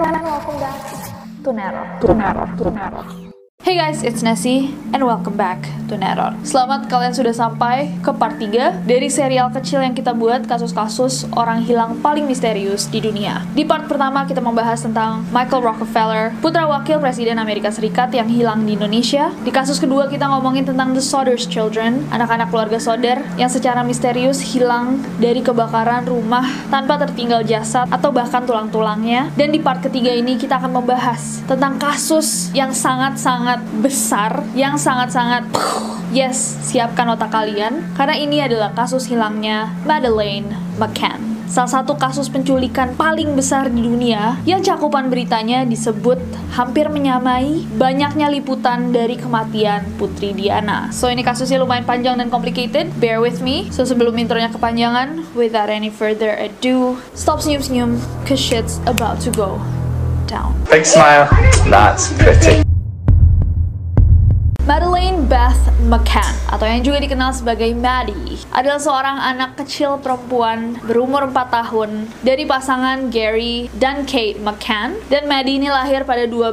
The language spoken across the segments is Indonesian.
And welcome back to Hey guys, it's Nessie and welcome back to Neror. Selamat kalian sudah sampai ke part 3 dari serial kecil yang kita buat kasus-kasus orang hilang paling misterius di dunia. Di part pertama kita membahas tentang Michael Rockefeller, putra wakil presiden Amerika Serikat yang hilang di Indonesia. Di kasus kedua kita ngomongin tentang The Soder's Children, anak-anak keluarga Soder yang secara misterius hilang dari kebakaran rumah tanpa tertinggal jasad atau bahkan tulang-tulangnya. Dan di part ketiga ini kita akan membahas tentang kasus yang sangat-sangat sangat besar yang sangat-sangat yes, siapkan otak kalian karena ini adalah kasus hilangnya Madeleine McCann salah satu kasus penculikan paling besar di dunia yang cakupan beritanya disebut hampir menyamai banyaknya liputan dari kematian Putri Diana. So ini kasusnya lumayan panjang dan complicated, bear with me. So sebelum intronya kepanjangan, without any further ado, stop senyum-senyum, cause shit's about to go down. Big smile. That's pretty. Madeleine Beth McCann atau yang juga dikenal sebagai Maddie adalah seorang anak kecil perempuan berumur 4 tahun dari pasangan Gary dan Kate McCann dan Maddie ini lahir pada 12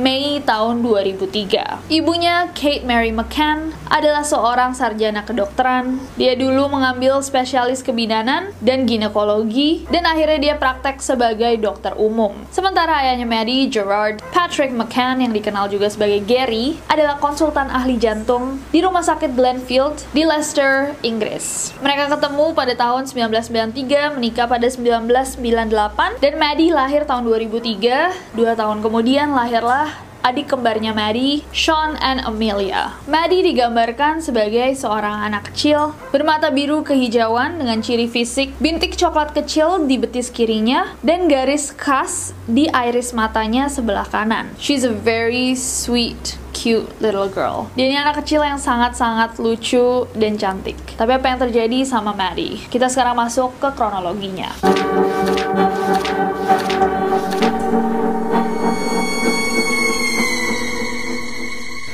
Mei tahun 2003. Ibunya Kate Mary McCann adalah seorang sarjana kedokteran. Dia dulu mengambil spesialis kebidanan dan ginekologi dan akhirnya dia praktek sebagai dokter umum. Sementara ayahnya Maddie, Gerard Patrick McCann yang dikenal juga sebagai Gary adalah konsul konsultan ahli jantung di Rumah Sakit Glenfield di Leicester, Inggris. Mereka ketemu pada tahun 1993, menikah pada 1998, dan Maddie lahir tahun 2003. Dua tahun kemudian lahirlah adik kembarnya Maddie, Sean and Amelia. Maddie digambarkan sebagai seorang anak kecil bermata biru kehijauan dengan ciri fisik bintik coklat kecil di betis kirinya dan garis khas di iris matanya sebelah kanan. She's a very sweet cute little girl. Dia ini anak kecil yang sangat-sangat lucu dan cantik. Tapi apa yang terjadi sama Maddie? Kita sekarang masuk ke kronologinya.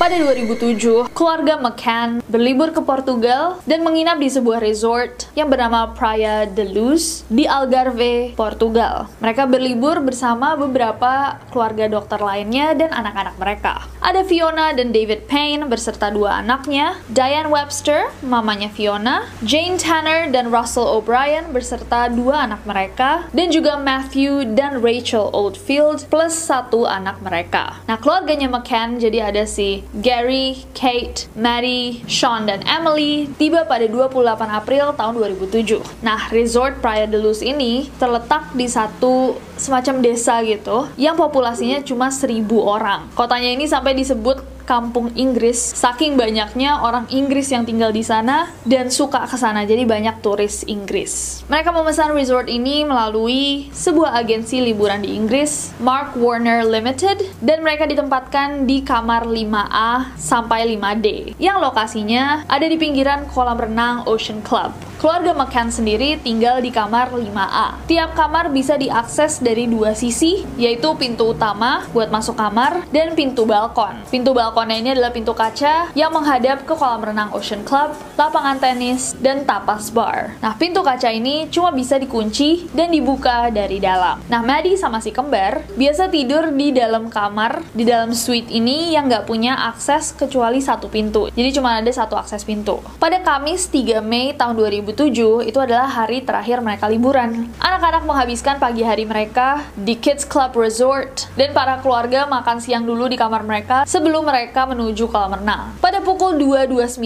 Pada 2007, keluarga McCann berlibur ke Portugal dan menginap di sebuah resort yang bernama Praia de Luz di Algarve, Portugal. Mereka berlibur bersama beberapa keluarga dokter lainnya dan anak-anak mereka. Ada Fiona dan David Payne beserta dua anaknya, Diane Webster, mamanya Fiona, Jane Tanner dan Russell O'Brien beserta dua anak mereka, dan juga Matthew dan Rachel Oldfield plus satu anak mereka. Nah, keluarganya McCann jadi ada si Gary, Kate, Maddie, Sean, dan Emily tiba pada 28 April tahun 2007. Nah, Resort Praia de Luz ini terletak di satu semacam desa gitu yang populasinya cuma seribu orang. Kotanya ini sampai disebut kampung Inggris saking banyaknya orang Inggris yang tinggal di sana dan suka ke sana jadi banyak turis Inggris. Mereka memesan resort ini melalui sebuah agensi liburan di Inggris, Mark Warner Limited dan mereka ditempatkan di kamar 5A sampai 5D yang lokasinya ada di pinggiran kolam renang Ocean Club. Keluarga McCann sendiri tinggal di kamar 5A. Tiap kamar bisa diakses dari dua sisi, yaitu pintu utama buat masuk kamar dan pintu balkon. Pintu balkonnya ini adalah pintu kaca yang menghadap ke kolam renang Ocean Club, lapangan tenis, dan tapas bar. Nah, pintu kaca ini cuma bisa dikunci dan dibuka dari dalam. Nah, Maddie sama si kembar biasa tidur di dalam kamar, di dalam suite ini yang nggak punya akses kecuali satu pintu. Jadi cuma ada satu akses pintu. Pada Kamis 3 Mei tahun 2000 2007 itu adalah hari terakhir mereka liburan. Anak-anak menghabiskan pagi hari mereka di Kids Club Resort dan para keluarga makan siang dulu di kamar mereka sebelum mereka menuju kolam renang. Pada pukul 2.29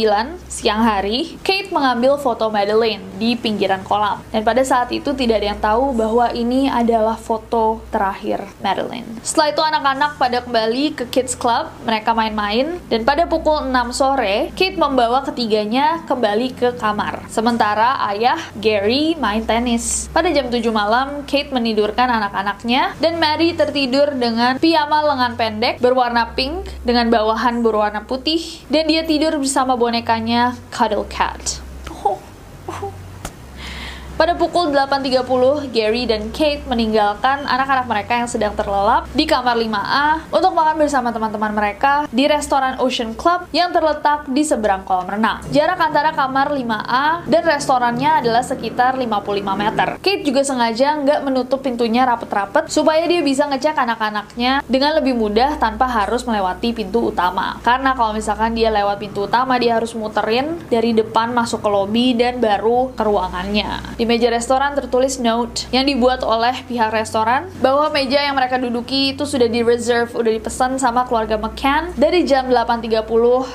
siang hari, Kate mengambil foto Madeline di pinggiran kolam. Dan pada saat itu tidak ada yang tahu bahwa ini adalah foto terakhir Madeline. Setelah itu anak-anak pada kembali ke Kids Club, mereka main-main dan pada pukul 6 sore, Kate membawa ketiganya kembali ke kamar. Sementara ayah, Gary, main tenis. Pada jam 7 malam, Kate menidurkan anak-anaknya dan Mary tertidur dengan piyama lengan pendek berwarna pink dengan bawahan berwarna putih dan dia tidur bersama bonekanya Cuddle Cat. Pada pukul 8.30, Gary dan Kate meninggalkan anak-anak mereka yang sedang terlelap di kamar 5A untuk makan bersama teman-teman mereka di restoran Ocean Club yang terletak di seberang kolam renang. Jarak antara kamar 5A dan restorannya adalah sekitar 55 meter. Kate juga sengaja nggak menutup pintunya rapet-rapet supaya dia bisa ngecek anak-anaknya dengan lebih mudah tanpa harus melewati pintu utama. Karena kalau misalkan dia lewat pintu utama, dia harus muterin dari depan masuk ke lobi dan baru ke ruangannya. Di meja restoran tertulis note yang dibuat oleh pihak restoran bahwa meja yang mereka duduki itu sudah di reserve, udah dipesan sama keluarga McCann dari jam 8.30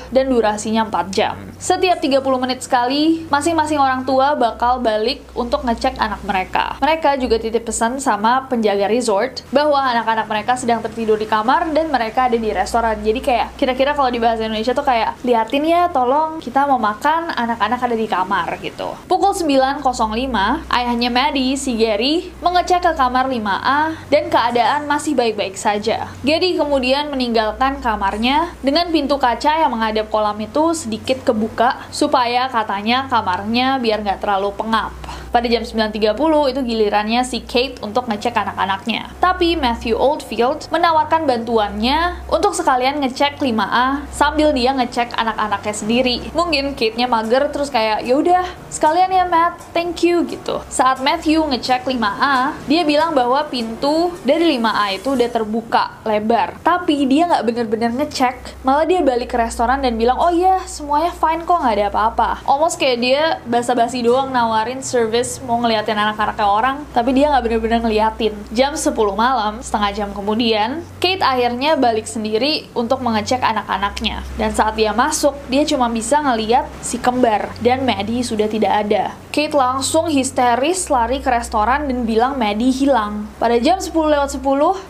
dan durasinya 4 jam. Setiap 30 menit sekali, masing-masing orang tua bakal balik untuk ngecek anak mereka. Mereka juga titip pesan sama penjaga resort bahwa anak-anak mereka sedang tertidur di kamar dan mereka ada di restoran. Jadi kayak kira-kira kalau di bahasa Indonesia tuh kayak liatin ya tolong kita mau makan anak-anak ada di kamar gitu. Pukul 9.05 ayahnya Maddie, si Gary, mengecek ke kamar 5A dan keadaan masih baik-baik saja. Gary kemudian meninggalkan kamarnya dengan pintu kaca yang menghadap kolam itu sedikit kebuka supaya katanya kamarnya biar nggak terlalu pengap. Pada jam 9.30 itu gilirannya si Kate untuk ngecek anak-anaknya. Tapi Matthew Oldfield menawarkan bantuannya untuk sekalian ngecek 5A sambil dia ngecek anak-anaknya sendiri. Mungkin Kate-nya mager terus kayak yaudah sekalian ya Matt, thank you gitu. Saat Matthew ngecek 5A, dia bilang bahwa pintu dari 5A itu udah terbuka lebar. Tapi dia nggak bener-bener ngecek, malah dia balik ke restoran dan bilang, oh iya semuanya fine kok nggak ada apa-apa. Almost kayak dia basa-basi doang nawarin service mau ngeliatin anak-anaknya orang, tapi dia nggak bener-bener ngeliatin. Jam 10 malam, setengah jam kemudian, Kate akhirnya balik sendiri untuk mengecek anak-anaknya. Dan saat dia masuk, dia cuma bisa ngeliat si kembar, dan Maddie sudah tidak ada. Kate langsung histeris lari ke restoran dan bilang Maddie hilang. Pada jam 10 lewat 10,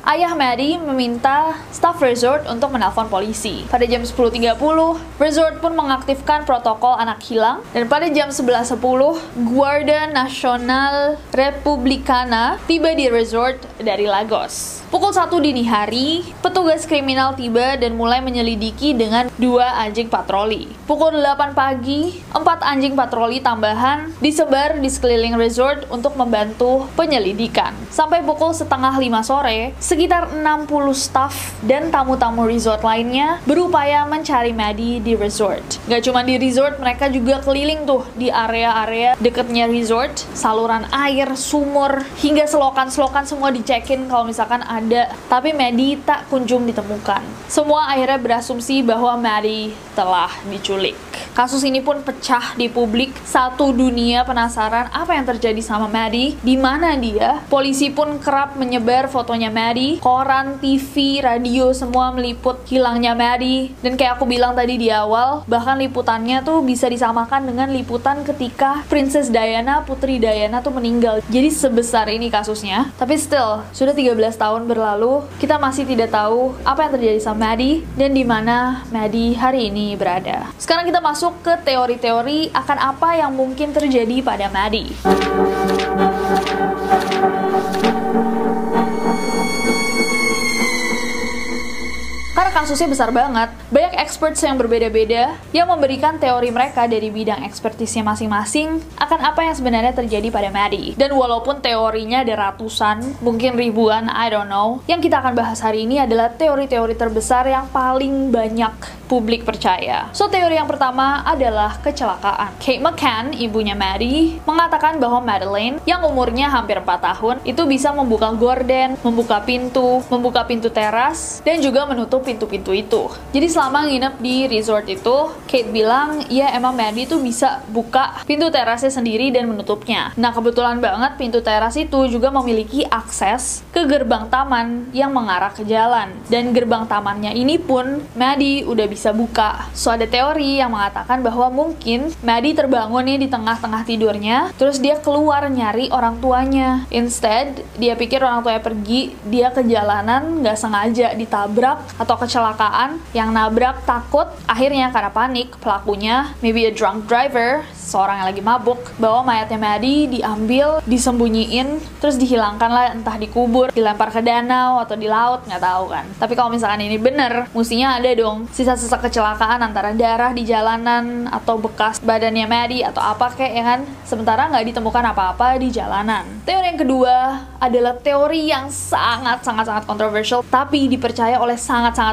ayah Maddie meminta staff resort untuk menelpon polisi. Pada jam 10.30, resort pun mengaktifkan protokol anak hilang, dan pada jam 11.10, Guarda Nasional Republicana tiba di resort dari Lagos. Pukul 1 dini hari, petugas kriminal tiba dan mulai menyelidiki dengan dua anjing patroli. Pukul 8 pagi, empat anjing patroli tambahan disebar di sekeliling resort untuk membantu penyelidikan. Sampai pukul setengah lima sore, sekitar 60 staff dan tamu-tamu resort lainnya berupaya mencari Maddie di resort. Gak cuma di resort, mereka juga keliling tuh di area-area dekatnya resort, saluran air, sumur, hingga selokan-selokan semua dicekin kalau misalkan ada, tapi Maddie tak kunjung ditemukan. Semua akhirnya berasumsi bahwa Maddie telah diculik. Kasus ini pun pecah di publik. Satu dunia penasaran apa yang terjadi sama Maddie, di mana dia. Polisi pun kerap menyebar fotonya Maddie, koran, TV, radio semua meliput hilangnya Maddie. Dan kayak aku bilang tadi di awal, bahkan liputannya tuh bisa disamakan dengan liputan ketika Princess Diana, Putri Diana tuh meninggal. Jadi sebesar ini kasusnya. Tapi still, sudah 13 tahun berlalu, kita masih tidak tahu apa yang terjadi sama Maddie dan di mana Maddie hari ini berada. Sekarang kita masuk ke teori-teori akan apa yang mungkin terjadi pada Maddie. Karena kasusnya besar banget, banyak experts yang berbeda-beda yang memberikan teori mereka dari bidang ekspertisnya masing-masing akan apa yang sebenarnya terjadi pada Maddie. Dan walaupun teorinya ada ratusan, mungkin ribuan, I don't know, yang kita akan bahas hari ini adalah teori-teori terbesar yang paling banyak publik percaya. So, teori yang pertama adalah kecelakaan. Kate McCann, ibunya Maddie, mengatakan bahwa Madeline, yang umurnya hampir 4 tahun, itu bisa membuka gorden, membuka pintu, membuka pintu teras, dan juga menutup pintu pintu-pintu itu. Jadi selama nginep di resort itu, Kate bilang, ya emang Maddie tuh bisa buka pintu terasnya sendiri dan menutupnya. Nah kebetulan banget pintu teras itu juga memiliki akses ke gerbang taman yang mengarah ke jalan. Dan gerbang tamannya ini pun Maddie udah bisa buka. So ada teori yang mengatakan bahwa mungkin Maddie terbangun nih di tengah-tengah tidurnya, terus dia keluar nyari orang tuanya. Instead, dia pikir orang tuanya pergi, dia ke jalanan nggak sengaja ditabrak atau kecelakaan yang nabrak takut akhirnya karena panik pelakunya maybe a drunk driver seorang yang lagi mabuk bawa mayatnya Maddie diambil disembunyiin terus dihilangkan lah entah dikubur dilempar ke danau atau di laut nggak tahu kan. Tapi kalau misalkan ini bener mestinya ada dong sisa-sisa kecelakaan antara darah di jalanan atau bekas badannya Maddie atau apa kayak ya kan? Sementara nggak ditemukan apa-apa di jalanan. Teori yang kedua adalah teori yang sangat sangat sangat kontroversial tapi dipercaya oleh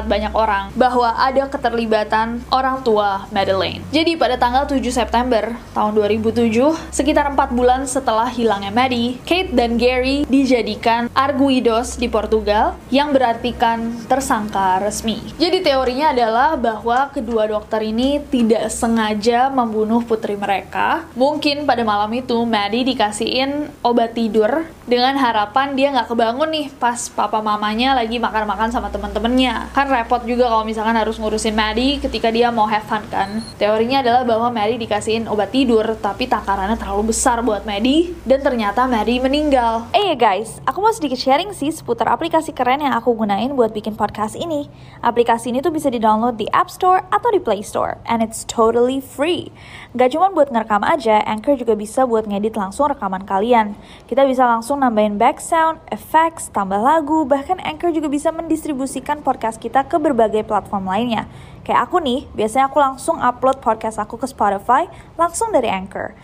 banyak orang bahwa ada keterlibatan orang tua Madeleine jadi pada tanggal 7 September tahun 2007, sekitar 4 bulan setelah hilangnya Maddie, Kate dan Gary dijadikan arguidos di Portugal yang berartikan tersangka resmi. Jadi teorinya adalah bahwa kedua dokter ini tidak sengaja membunuh putri mereka. Mungkin pada malam itu Maddie dikasihin obat tidur dengan harapan dia nggak kebangun nih pas papa mamanya lagi makan-makan sama temen-temennya. Kan repot juga kalau misalkan harus ngurusin Maddie ketika dia mau have fun kan. Teorinya adalah bahwa Maddie dikasihin obat tidur, tapi takarannya terlalu besar buat Maddie, dan ternyata Maddie meninggal. Eh hey guys, aku mau sedikit sharing sih seputar aplikasi keren yang aku gunain buat bikin podcast ini. Aplikasi ini tuh bisa di-download di App Store atau di Play Store, and it's totally free. Gak cuma buat ngerekam aja, Anchor juga bisa buat ngedit langsung rekaman kalian. Kita bisa langsung nambahin back sound, effects, tambah lagu, bahkan Anchor juga bisa mendistribusikan podcast kita ke berbagai platform lainnya. Kayak aku nih, biasanya aku langsung upload podcast aku ke Spotify langsung dari Anchor.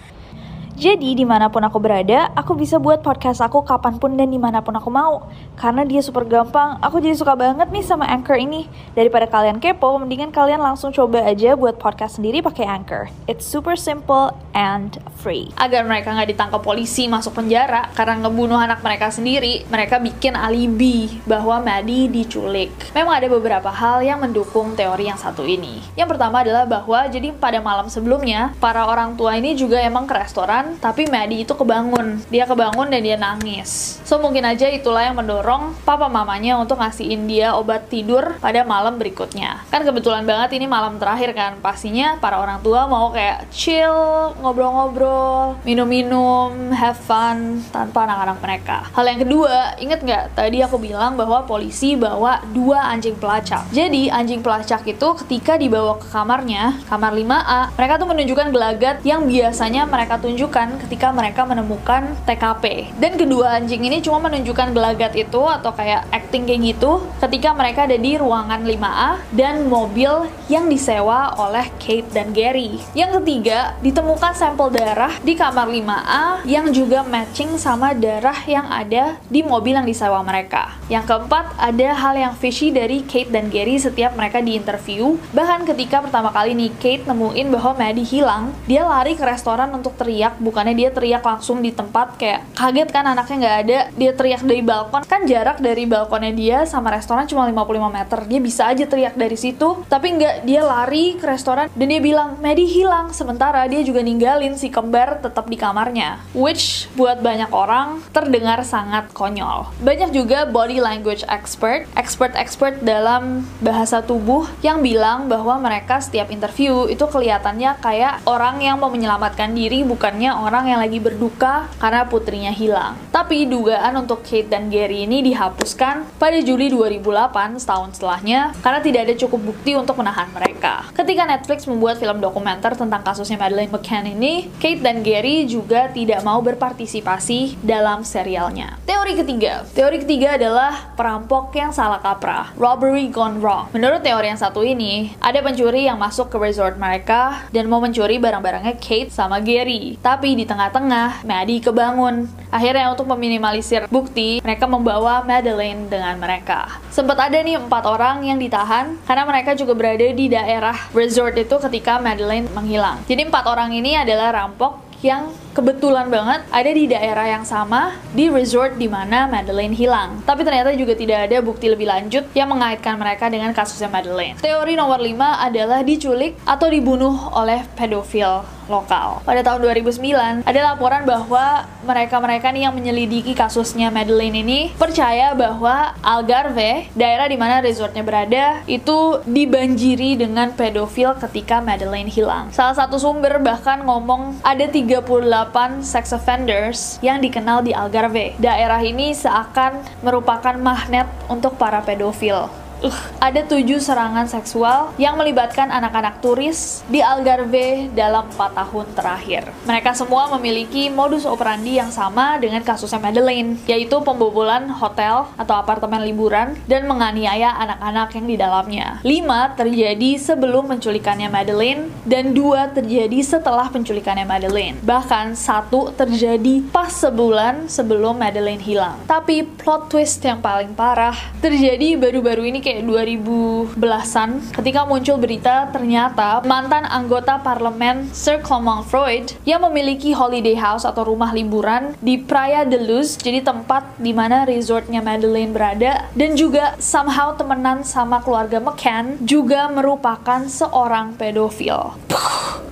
Jadi di mana pun aku berada, aku bisa buat podcast aku kapan pun dan di mana pun aku mau. Karena dia super gampang, aku jadi suka banget nih sama Anchor ini. Daripada kalian kepo, mendingan kalian langsung coba aja buat podcast sendiri pakai Anchor. It's super simple and free. Agar mereka nggak ditangkap polisi masuk penjara karena ngebunuh anak mereka sendiri, mereka bikin alibi bahwa Maddie diculik. Memang ada beberapa hal yang mendukung teori yang satu ini. Yang pertama adalah bahwa jadi pada malam sebelumnya, para orang tua ini juga emang ke restoran tapi Maddie itu kebangun. Dia kebangun dan dia nangis. So mungkin aja itulah yang mendorong papa mamanya untuk ngasihin dia obat tidur pada malam berikutnya. Kan kebetulan banget ini malam terakhir kan. Pastinya para orang tua mau kayak chill, ngobrol-ngobrol, minum-minum, have fun tanpa anak-anak mereka. Hal yang kedua, inget nggak tadi aku bilang bahwa polisi bawa dua anjing pelacak. Jadi anjing pelacak itu ketika dibawa ke kamarnya, kamar 5A, mereka tuh menunjukkan gelagat yang biasanya mereka tunjuk tunjukkan ketika mereka menemukan TKP. Dan kedua anjing ini cuma menunjukkan gelagat itu atau kayak acting kayak gitu ketika mereka ada di ruangan 5A dan mobil yang disewa oleh Kate dan Gary. Yang ketiga, ditemukan sampel darah di kamar 5A yang juga matching sama darah yang ada di mobil yang disewa mereka. Yang keempat, ada hal yang fishy dari Kate dan Gary setiap mereka diinterview. Bahkan ketika pertama kali nih Kate nemuin bahwa Maddie hilang, dia lari ke restoran untuk teriak bukannya dia teriak langsung di tempat kayak kaget kan anaknya nggak ada dia teriak dari balkon. Kan jarak dari balkonnya dia sama restoran cuma 55 meter dia bisa aja teriak dari situ tapi nggak dia lari ke restoran dan dia bilang Maddie hilang. Sementara dia juga ninggalin si kembar tetap di kamarnya which buat banyak orang terdengar sangat konyol. Banyak juga body language expert expert-expert dalam bahasa tubuh yang bilang bahwa mereka setiap interview itu kelihatannya kayak orang yang mau menyelamatkan diri bukannya orang yang lagi berduka karena putrinya hilang. Tapi dugaan untuk Kate dan Gary ini dihapuskan pada Juli 2008 setahun setelahnya karena tidak ada cukup bukti untuk menahan mereka. Ketika Netflix membuat film dokumenter tentang kasusnya Madeleine McCann ini, Kate dan Gary juga tidak mau berpartisipasi dalam serialnya. Teori ketiga. Teori ketiga adalah perampok yang salah kaprah. Robbery gone wrong. Menurut teori yang satu ini, ada pencuri yang masuk ke resort mereka dan mau mencuri barang-barangnya Kate sama Gary. Tapi tapi di tengah-tengah, Maddie kebangun. Akhirnya untuk meminimalisir bukti, mereka membawa Madeline dengan mereka. Sempat ada nih empat orang yang ditahan karena mereka juga berada di daerah resort itu ketika Madeline menghilang. Jadi empat orang ini adalah rampok yang kebetulan banget ada di daerah yang sama di resort di mana Madeleine hilang. Tapi ternyata juga tidak ada bukti lebih lanjut yang mengaitkan mereka dengan kasusnya Madeleine. Teori nomor 5 adalah diculik atau dibunuh oleh pedofil lokal. Pada tahun 2009, ada laporan bahwa mereka-mereka nih yang menyelidiki kasusnya Madeleine ini percaya bahwa Algarve, daerah di mana resortnya berada, itu dibanjiri dengan pedofil ketika Madeleine hilang. Salah satu sumber bahkan ngomong ada 38 sex offenders yang dikenal di Algarve. Daerah ini seakan merupakan magnet untuk para pedofil. Uh, ada tujuh serangan seksual yang melibatkan anak-anak turis di Algarve dalam 4 tahun terakhir. Mereka semua memiliki modus operandi yang sama dengan kasusnya Madeleine, yaitu pembobolan hotel atau apartemen liburan dan menganiaya anak-anak yang di dalamnya. Lima terjadi sebelum penculikannya Madeleine dan dua terjadi setelah penculikannya Madeleine. Bahkan satu terjadi pas sebulan sebelum Madeleine hilang. Tapi plot twist yang paling parah terjadi baru-baru ini kayak kayak 2010-an ketika muncul berita ternyata mantan anggota parlemen Sir Clement Freud yang memiliki holiday house atau rumah liburan di Praia de Luz jadi tempat di mana resortnya Madeleine berada dan juga somehow temenan sama keluarga McCann juga merupakan seorang pedofil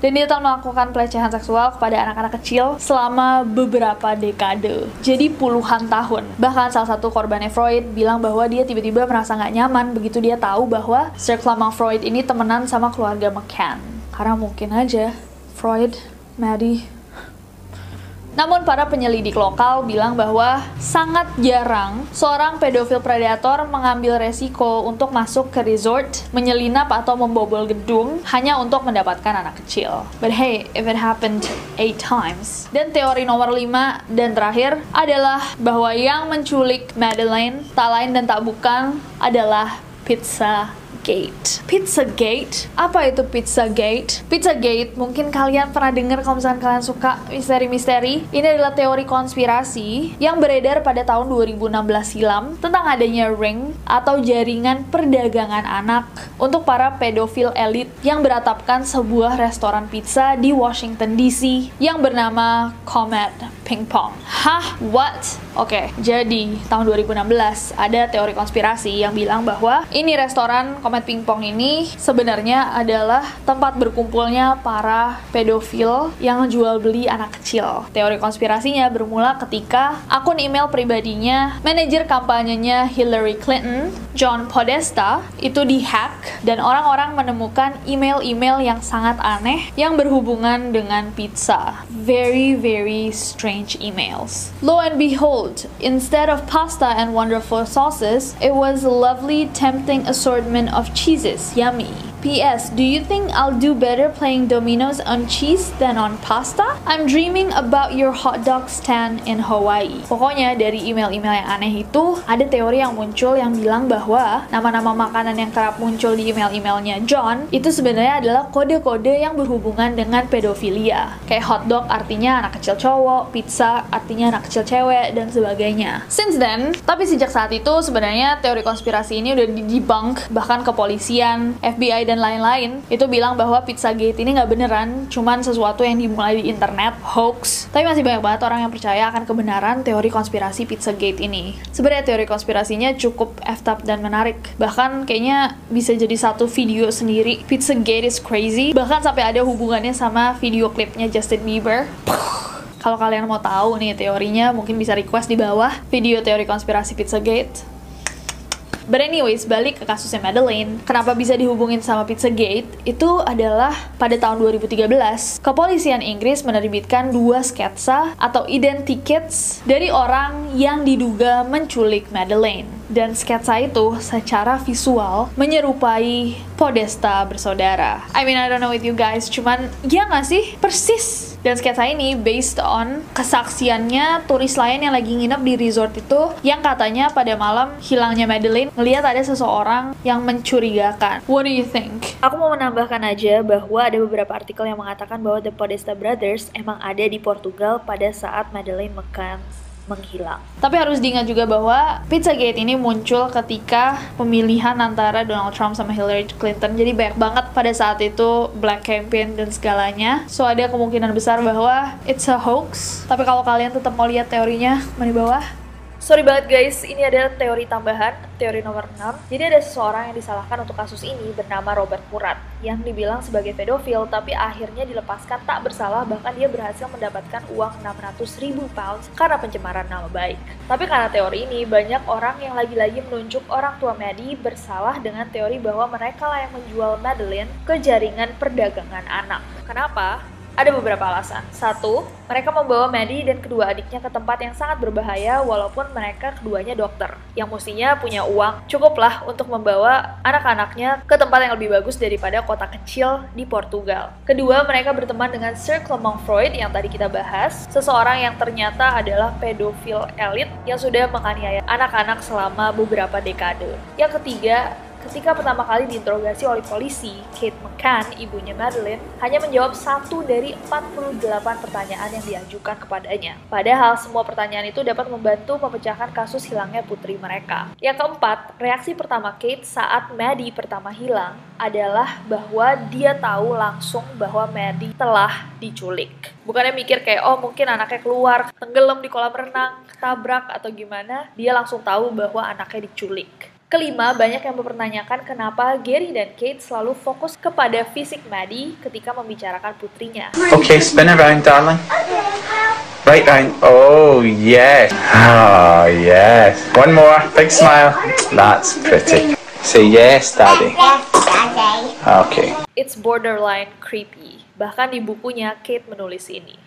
dan dia telah melakukan pelecehan seksual kepada anak-anak kecil selama beberapa dekade. Jadi puluhan tahun. Bahkan salah satu korbannya Freud bilang bahwa dia tiba-tiba merasa nggak nyaman begitu dia tahu bahwa Sir Clement Freud ini temenan sama keluarga McCann. Karena mungkin aja Freud, Maddie, namun para penyelidik lokal bilang bahwa sangat jarang seorang pedofil predator mengambil resiko untuk masuk ke resort, menyelinap atau membobol gedung hanya untuk mendapatkan anak kecil. But hey, if it happened eight times. Dan teori nomor 5 dan terakhir adalah bahwa yang menculik Madeleine tak lain dan tak bukan adalah Pizza Gate. Pizza Gate? Apa itu Pizza Gate? Pizza Gate mungkin kalian pernah dengar kalau misalkan kalian suka misteri-misteri. Ini adalah teori konspirasi yang beredar pada tahun 2016 silam tentang adanya ring atau jaringan perdagangan anak untuk para pedofil elit yang beratapkan sebuah restoran pizza di Washington DC yang bernama Comet Ping Pong. Hah? What? Oke, okay, jadi tahun 2016 ada teori konspirasi yang bilang bahwa ini restoran Komet Pingpong ini sebenarnya adalah tempat berkumpulnya para pedofil yang jual beli anak kecil. Teori konspirasinya bermula ketika akun email pribadinya manajer kampanyenya Hillary Clinton, John Podesta, itu dihack dan orang-orang menemukan email-email yang sangat aneh yang berhubungan dengan pizza. Very, very strange emails. Lo and behold, instead of pasta and wonderful sauces, it was a lovely, tempting assortment of of cheeses. Yummy. P.S. Do you think I'll do better playing dominoes on cheese than on pasta? I'm dreaming about your hot dog stand in Hawaii. Pokoknya dari email-email yang aneh itu ada teori yang muncul yang bilang bahwa nama-nama makanan yang kerap muncul di email-emailnya John itu sebenarnya adalah kode-kode yang berhubungan dengan pedofilia. Kayak hot dog artinya anak kecil cowok, pizza artinya anak kecil cewek dan sebagainya. Since then, tapi sejak saat itu sebenarnya teori konspirasi ini udah di debunk bahkan kepolisian, FBI dan lain-lain itu bilang bahwa Pizzagate ini nggak beneran, cuman sesuatu yang dimulai di internet, hoax. Tapi masih banyak banget orang yang percaya akan kebenaran teori konspirasi Pizzagate ini. Sebenarnya teori konspirasinya cukup up dan menarik. Bahkan kayaknya bisa jadi satu video sendiri. Pizzagate is crazy. Bahkan sampai ada hubungannya sama video klipnya Justin Bieber. Kalau kalian mau tahu nih teorinya, mungkin bisa request di bawah video teori konspirasi Pizzagate. But anyways, balik ke kasusnya Madeleine. Kenapa bisa dihubungin sama Pizzagate? Itu adalah pada tahun 2013, kepolisian Inggris menerbitkan dua sketsa atau identikits dari orang yang diduga menculik Madeleine. Dan sketsa itu secara visual menyerupai Podesta bersaudara. I mean, I don't know with you guys, cuman ya nggak sih? Persis dan sketsa ini based on kesaksiannya turis lain yang lagi nginep di resort itu yang katanya pada malam hilangnya Madeline ngelihat ada seseorang yang mencurigakan. What do you think? Aku mau menambahkan aja bahwa ada beberapa artikel yang mengatakan bahwa The Podesta Brothers emang ada di Portugal pada saat Madeline McCann menghilang. Tapi harus diingat juga bahwa Pizzagate ini muncul ketika pemilihan antara Donald Trump sama Hillary Clinton. Jadi banyak banget pada saat itu black campaign dan segalanya. So ada kemungkinan besar bahwa it's a hoax. Tapi kalau kalian tetap mau lihat teorinya, mana di bawah. Sorry banget guys, ini ada teori tambahan, teori nomor 6. Jadi ada seseorang yang disalahkan untuk kasus ini bernama Robert Murat, yang dibilang sebagai pedofil tapi akhirnya dilepaskan tak bersalah bahkan dia berhasil mendapatkan uang 600 ribu pounds karena pencemaran nama baik. Tapi karena teori ini, banyak orang yang lagi-lagi menunjuk orang tua Maddie bersalah dengan teori bahwa mereka lah yang menjual Madeline ke jaringan perdagangan anak. Kenapa? Ada beberapa alasan. Satu, mereka membawa Maddie dan kedua adiknya ke tempat yang sangat berbahaya walaupun mereka keduanya dokter. Yang mestinya punya uang cukuplah untuk membawa anak-anaknya ke tempat yang lebih bagus daripada kota kecil di Portugal. Kedua, mereka berteman dengan Sir Clement Freud yang tadi kita bahas, seseorang yang ternyata adalah pedofil elit yang sudah menganiaya anak-anak selama beberapa dekade. Yang ketiga, Ketika pertama kali diinterogasi oleh polisi, Kate McCann, ibunya Madeline, hanya menjawab satu dari 48 pertanyaan yang diajukan kepadanya. Padahal semua pertanyaan itu dapat membantu memecahkan kasus hilangnya putri mereka. Yang keempat, reaksi pertama Kate saat Maddie pertama hilang adalah bahwa dia tahu langsung bahwa Maddie telah diculik. Bukannya mikir kayak, oh mungkin anaknya keluar, tenggelam di kolam renang, tabrak atau gimana, dia langsung tahu bahwa anaknya diculik. Kelima, banyak yang mempertanyakan kenapa Gary dan Kate selalu fokus kepada fisik Maddie ketika membicarakan putrinya. Okay, spin around, darling. Right round. Oh, yes. Oh, yes. One more. Big smile. That's pretty. Say yes, daddy. Okay. It's borderline creepy. Bahkan di bukunya Kate menulis ini.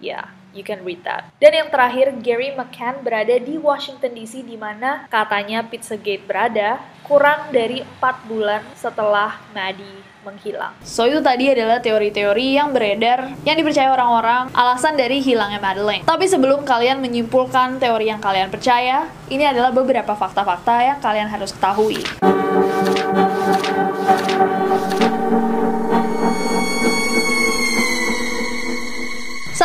Ya, you can read that. Dan yang terakhir, Gary McCann berada di Washington DC di mana katanya Pizzagate berada kurang dari 4 bulan setelah Maddie menghilang. So itu tadi adalah teori-teori yang beredar yang dipercaya orang-orang alasan dari hilangnya Madeleine. Tapi sebelum kalian menyimpulkan teori yang kalian percaya, ini adalah beberapa fakta-fakta yang kalian harus ketahui.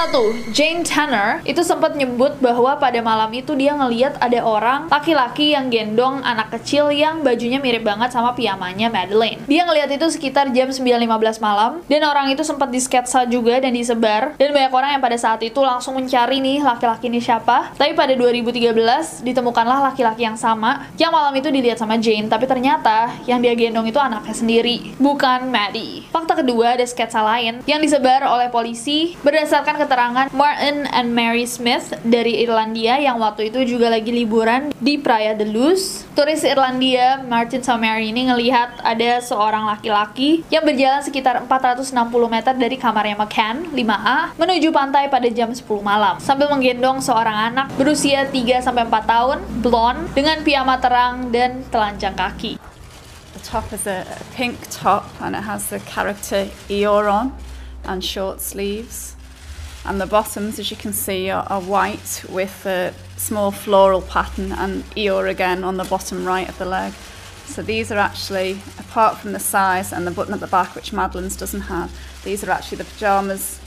Satu, Jane Tanner itu sempat nyebut bahwa pada malam itu dia ngeliat ada orang laki-laki yang gendong anak kecil yang bajunya mirip banget sama piyamanya Madeline. Dia ngeliat itu sekitar jam 9.15 malam dan orang itu sempat disketsa juga dan disebar dan banyak orang yang pada saat itu langsung mencari nih laki-laki ini siapa. Tapi pada 2013 ditemukanlah laki-laki yang sama yang malam itu dilihat sama Jane tapi ternyata yang dia gendong itu anaknya sendiri, bukan Maddie. Fakta kedua ada sketsa lain yang disebar oleh polisi berdasarkan keterangan Martin and Mary Smith dari Irlandia yang waktu itu juga lagi liburan di Praia de Luz. Turis Irlandia Martin sama Mary ini ngelihat ada seorang laki-laki yang berjalan sekitar 460 meter dari kamarnya McCann 5A menuju pantai pada jam 10 malam sambil menggendong seorang anak berusia 3 sampai 4 tahun, blonde dengan piyama terang dan telanjang kaki. The top is a, a pink top and it has the character Eeyore on and short sleeves. And the bottoms, as you can see, are, are white with a small floral pattern and Eeyore again on the bottom right of the leg. So these are actually, apart from the size and the button at the back, which Madeline's doesn't have, these are actually the pyjamas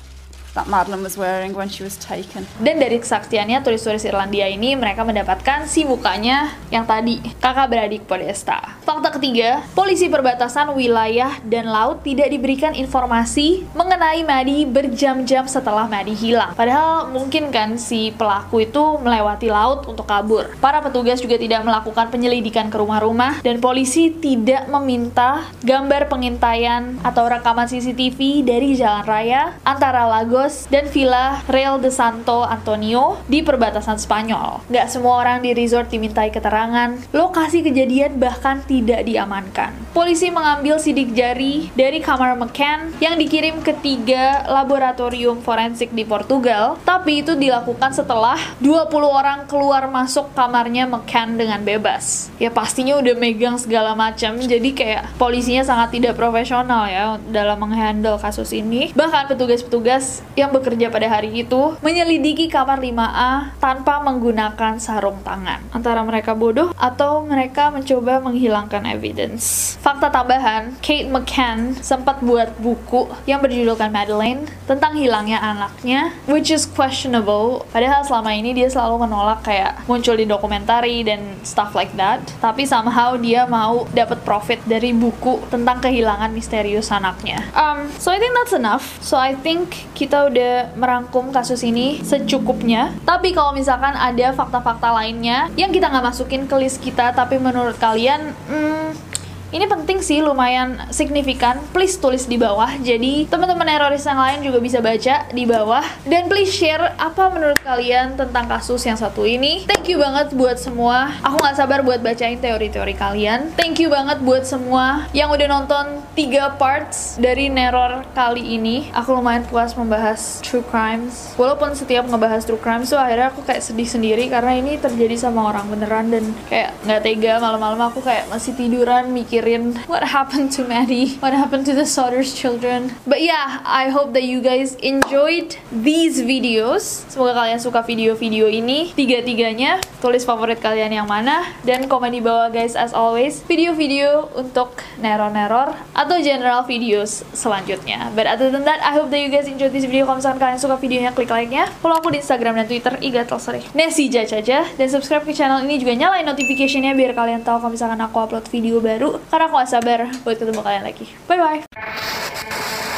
that Madeline was wearing when she was taken. Dan dari kesaksiannya turis-turis Irlandia ini mereka mendapatkan si mukanya yang tadi kakak beradik Podesta. Fakta ketiga, polisi perbatasan wilayah dan laut tidak diberikan informasi mengenai Madi berjam-jam setelah Madi hilang. Padahal mungkin kan si pelaku itu melewati laut untuk kabur. Para petugas juga tidak melakukan penyelidikan ke rumah-rumah dan polisi tidak meminta gambar pengintaian atau rekaman CCTV dari jalan raya antara Lagos dan Villa Real de Santo Antonio di perbatasan Spanyol. Gak semua orang di resort dimintai keterangan, lokasi kejadian bahkan tidak diamankan. Polisi mengambil sidik jari dari kamar McCann yang dikirim ke tiga laboratorium forensik di Portugal, tapi itu dilakukan setelah 20 orang keluar masuk kamarnya McCann dengan bebas. Ya pastinya udah megang segala macam, jadi kayak polisinya sangat tidak profesional ya dalam menghandle kasus ini. Bahkan petugas-petugas yang bekerja pada hari itu menyelidiki kamar 5A tanpa menggunakan sarung tangan. Antara mereka bodoh atau mereka mencoba menghilangkan evidence. Fakta tambahan, Kate McCann sempat buat buku yang berjudulkan Madeline tentang hilangnya anaknya, which is questionable. Padahal selama ini dia selalu menolak kayak muncul di dokumentari dan stuff like that. Tapi somehow dia mau dapat profit dari buku tentang kehilangan misterius anaknya. Um, so I think that's enough. So I think kita udah merangkum kasus ini secukupnya. Tapi kalau misalkan ada fakta-fakta lainnya yang kita nggak masukin ke list kita, tapi menurut kalian, hmm, ini penting sih lumayan signifikan. Please tulis di bawah. Jadi teman-teman teroris yang lain juga bisa baca di bawah. Dan please share apa menurut kalian tentang kasus yang satu ini. Thank you banget buat semua. Aku nggak sabar buat bacain teori-teori kalian. Thank you banget buat semua yang udah nonton tiga parts dari neror kali ini. Aku lumayan puas membahas true crimes. Walaupun setiap ngebahas true crimes tuh akhirnya aku kayak sedih sendiri karena ini terjadi sama orang beneran dan kayak nggak tega. Malam-malam aku kayak masih tiduran mikir mikirin what happened to Maddie, what happened to the Sodders children. But yeah, I hope that you guys enjoyed these videos. Semoga kalian suka video-video ini tiga-tiganya. Tulis favorit kalian yang mana dan komen di bawah guys as always video-video untuk neror-neror atau general videos selanjutnya. But other than that, I hope that you guys enjoyed this video. Kalau misalkan kalian suka videonya, klik like-nya. Follow aku di Instagram dan Twitter, Igatel sorry. Nesi aja dan subscribe ke channel ini juga nyalain notification-nya biar kalian tahu kalau misalkan aku upload video baru karena aku gak sabar buat ketemu kalian lagi. Bye bye.